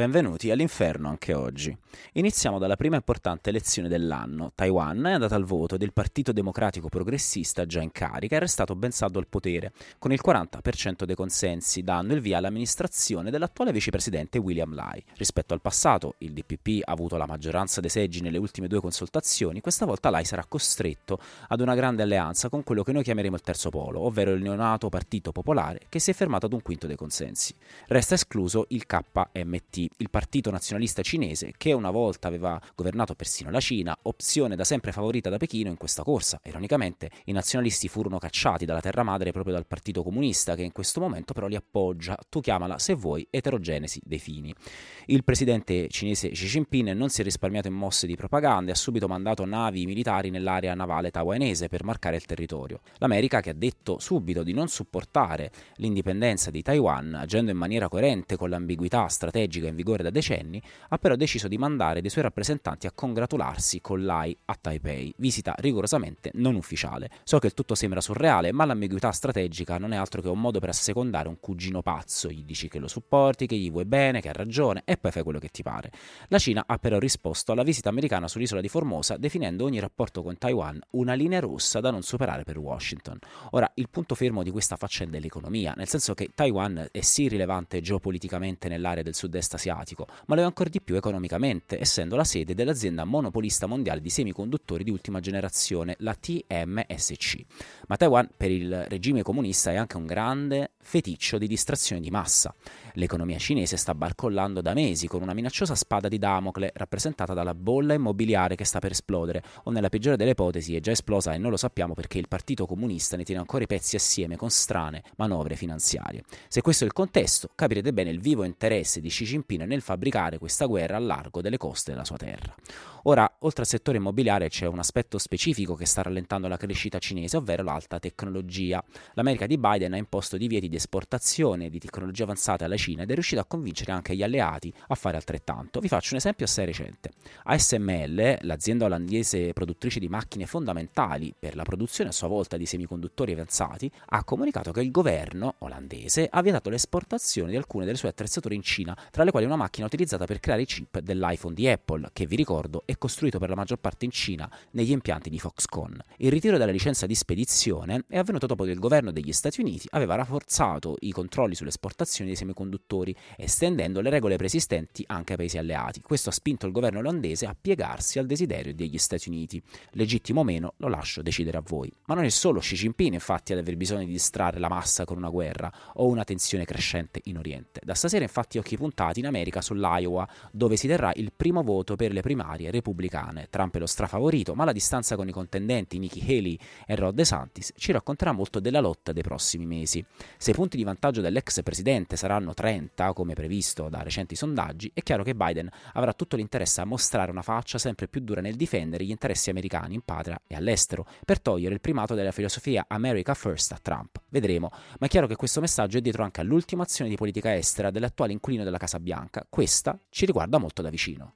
Benvenuti all'inferno anche oggi. Iniziamo dalla prima importante elezione dell'anno. Taiwan è andata al voto ed il Partito Democratico Progressista, già in carica, è restato ben saldo al potere, con il 40% dei consensi, dando il via all'amministrazione dell'attuale vicepresidente William Lai. Rispetto al passato, il DPP ha avuto la maggioranza dei seggi nelle ultime due consultazioni, questa volta Lai sarà costretto ad una grande alleanza con quello che noi chiameremo il terzo polo, ovvero il neonato Partito Popolare, che si è fermato ad un quinto dei consensi. Resta escluso il KMT, il Partito Nazionalista Cinese, che una volta aveva governato persino la Cina, opzione da sempre favorita da Pechino in questa corsa. Ironicamente, i nazionalisti furono cacciati dalla terra madre proprio dal Partito Comunista, che in questo momento però li appoggia. Tu chiamala, se vuoi, eterogenesi dei fini. Il presidente cinese Xi Jinping non si è risparmiato in mosse di propaganda e ha subito mandato navi militari nell'area navale taiwanese per marcare il territorio. L'America, che ha detto subito di non supportare l'indipendenza di Taiwan, agendo in maniera coerente con l'ambiguità strategica in vigore da decenni, ha però deciso di mandare dei suoi rappresentanti a congratularsi con l'AI a Taipei, visita rigorosamente non ufficiale. So che il tutto sembra surreale, ma l'ambiguità strategica non è altro che un modo per assecondare un cugino pazzo, gli dici che lo supporti, che gli vuoi bene, che ha ragione e poi fai quello che ti pare. La Cina ha però risposto alla visita americana sull'isola di Formosa definendo ogni rapporto con Taiwan una linea rossa da non superare per Washington. Ora, il punto fermo di questa faccenda è l'economia, nel senso che Taiwan è sì rilevante geopoliticamente nell'area del sud-est asiatico, ma lo è ancora di più economicamente, essendo la sede dell'azienda monopolista mondiale di semiconduttori di ultima generazione, la TMSC. Ma Taiwan per il regime comunista è anche un grande feticcio di distrazione di massa. L'economia cinese sta barcollando da mesi con una minacciosa spada di Damocle rappresentata dalla bolla immobiliare che sta per esplodere, o nella peggiore delle ipotesi è già esplosa e non lo sappiamo perché il Partito Comunista ne tiene ancora i pezzi assieme con strane manovre finanziarie. Se questo è il contesto, capirete bene il vivo interesse di Xi Jinping nel fabbricare questa guerra a largo delle coste della sua terra. Ora, oltre al settore immobiliare c'è un aspetto specifico che sta rallentando la crescita cinese, ovvero l'alta tecnologia. L'America di Biden ha imposto divieti di esportazione di tecnologie avanzate alla Cina ed è riuscita a convincere anche gli alleati a fare altrettanto. Vi faccio un esempio assai recente. ASML, l'azienda olandese produttrice di macchine fondamentali per la produzione a sua volta di semiconduttori avanzati, ha comunicato che il governo olandese ha vietato l'esportazione di alcune delle sue attrezzature in Cina, tra le quali una macchina utilizzata per creare i chip dell'iPhone di Apple, che vi ricordo è costruito per la maggior parte in Cina negli impianti di Foxconn. Il ritiro della licenza di spedizione è avvenuto dopo che il governo degli Stati Uniti aveva rafforzato i controlli sulle esportazioni dei semiconduttori, estendendo le regole preesistenti anche ai paesi alleati. Questo ha spinto il governo olandese a piegarsi al desiderio degli Stati Uniti. Legittimo o meno lo lascio decidere a voi. Ma non è solo Xi Jinping infatti ad aver bisogno di distrarre la massa con una guerra o una tensione crescente in Oriente. Da stasera infatti occhi puntati in America sull'Iowa, dove si terrà il primo voto per le primarie repubblicane. Trump è lo strafavorito, ma la distanza con i contendenti Nikki Haley e Rod DeSantis ci racconterà molto della lotta dei prossimi mesi. Se i punti di vantaggio dell'ex presidente saranno 30, come previsto da recenti sondaggi, è chiaro che Biden avrà tutto l'interesse a mostrare una faccia sempre più dura nel difendere gli interessi americani in patria e all'estero, per togliere il primato della filosofia America First a Trump. Vedremo, ma è chiaro che questo messaggio è dietro anche all'ultima azione di politica estera dell'attuale inquilino della Casa Bianca. Questa ci riguarda molto da vicino.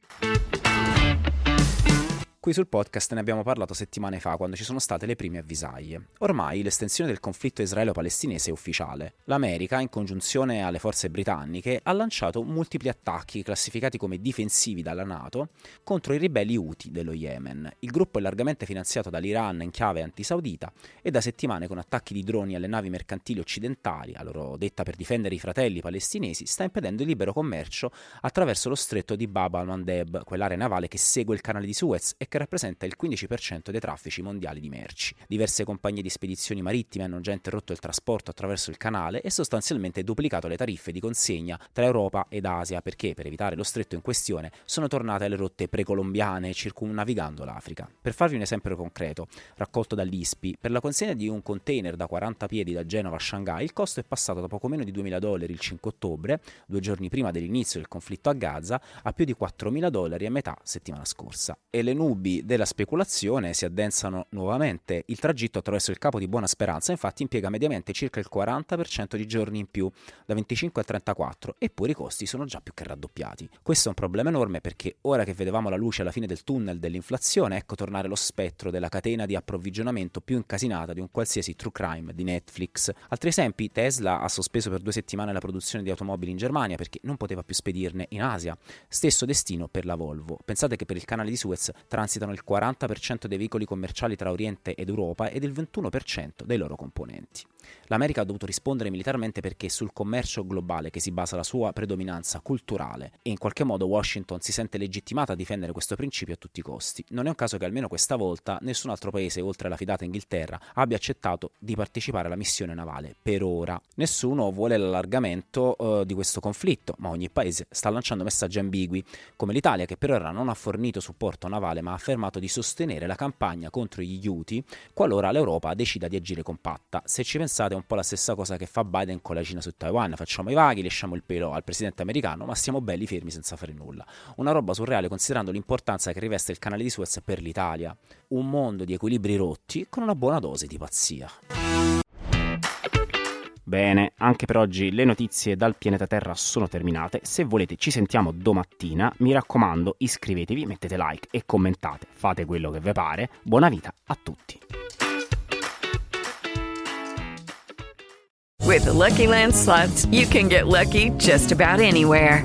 Qui sul podcast ne abbiamo parlato settimane fa, quando ci sono state le prime avvisaglie. Ormai l'estensione del conflitto israelo-palestinese è ufficiale. L'America, in congiunzione alle forze britanniche, ha lanciato multipli attacchi classificati come difensivi dalla NATO contro i ribelli Houthi dello Yemen. Il gruppo è largamente finanziato dall'Iran in chiave antisaudita e da settimane con attacchi di droni alle navi mercantili occidentali, a loro detta per difendere i fratelli palestinesi, sta impedendo il libero commercio attraverso lo stretto di Bab al-Mandeb, quell'area navale che segue il canale di Suez e che rappresenta il 15% dei traffici mondiali di merci. Diverse compagnie di spedizioni marittime hanno già interrotto il trasporto attraverso il canale e sostanzialmente duplicato le tariffe di consegna tra Europa ed Asia perché, per evitare lo stretto in questione, sono tornate alle rotte precolombiane circumnavigando l'Africa. Per farvi un esempio concreto, raccolto dall'ISPI, per la consegna di un container da 40 piedi da Genova a Shanghai il costo è passato da poco meno di 2.000 dollari il 5 ottobre, due giorni prima dell'inizio del conflitto a Gaza, a più di 4.000 dollari a metà settimana scorsa. E le nubi della speculazione si addensano nuovamente. Il tragitto attraverso il capo di Buona Speranza infatti impiega mediamente circa il 40% di giorni in più, da 25 a 34, eppure i costi sono già più che raddoppiati. Questo è un problema enorme perché ora che vedevamo la luce alla fine del tunnel dell'inflazione, ecco tornare lo spettro della catena di approvvigionamento più incasinata di un qualsiasi true crime di Netflix. Altri esempi, Tesla ha sospeso per due settimane la produzione di automobili in Germania perché non poteva più spedirne in Asia. Stesso destino per la Volvo. Pensate che per il canale di Suez transitano il 40% dei veicoli commerciali tra Oriente ed Europa ed il 21% dei loro componenti. L'America ha dovuto rispondere militarmente perché è sul commercio globale che si basa la sua predominanza culturale e in qualche modo Washington si sente legittimata a difendere questo principio a tutti i costi. Non è un caso che almeno questa volta nessun altro paese, oltre alla fidata Inghilterra, abbia accettato di partecipare alla missione navale, per ora. Nessuno vuole l'allargamento uh, di questo conflitto, ma ogni paese sta lanciando messaggi ambigui, come l'Italia che per ora non ha fornito supporto navale ma ha affermato di sostenere la campagna contro gli Houthi qualora l'Europa decida di agire compatta. Se ci pensate è un po' la stessa cosa che fa Biden con la Cina su Taiwan, facciamo i vaghi, lasciamo il pelo al presidente americano, ma stiamo belli fermi senza fare nulla. Una roba surreale considerando l'importanza che riveste il canale di Suez per l'Italia. Un mondo di equilibri rotti con una buona dose di pazzia. Bene, anche per oggi le notizie dal pianeta Terra sono terminate. Se volete ci sentiamo domattina. Mi raccomando, iscrivetevi, mettete like e commentate. Fate quello che vi pare. Buona vita a tutti. With the Lucky Land slots, you can get lucky just about anywhere.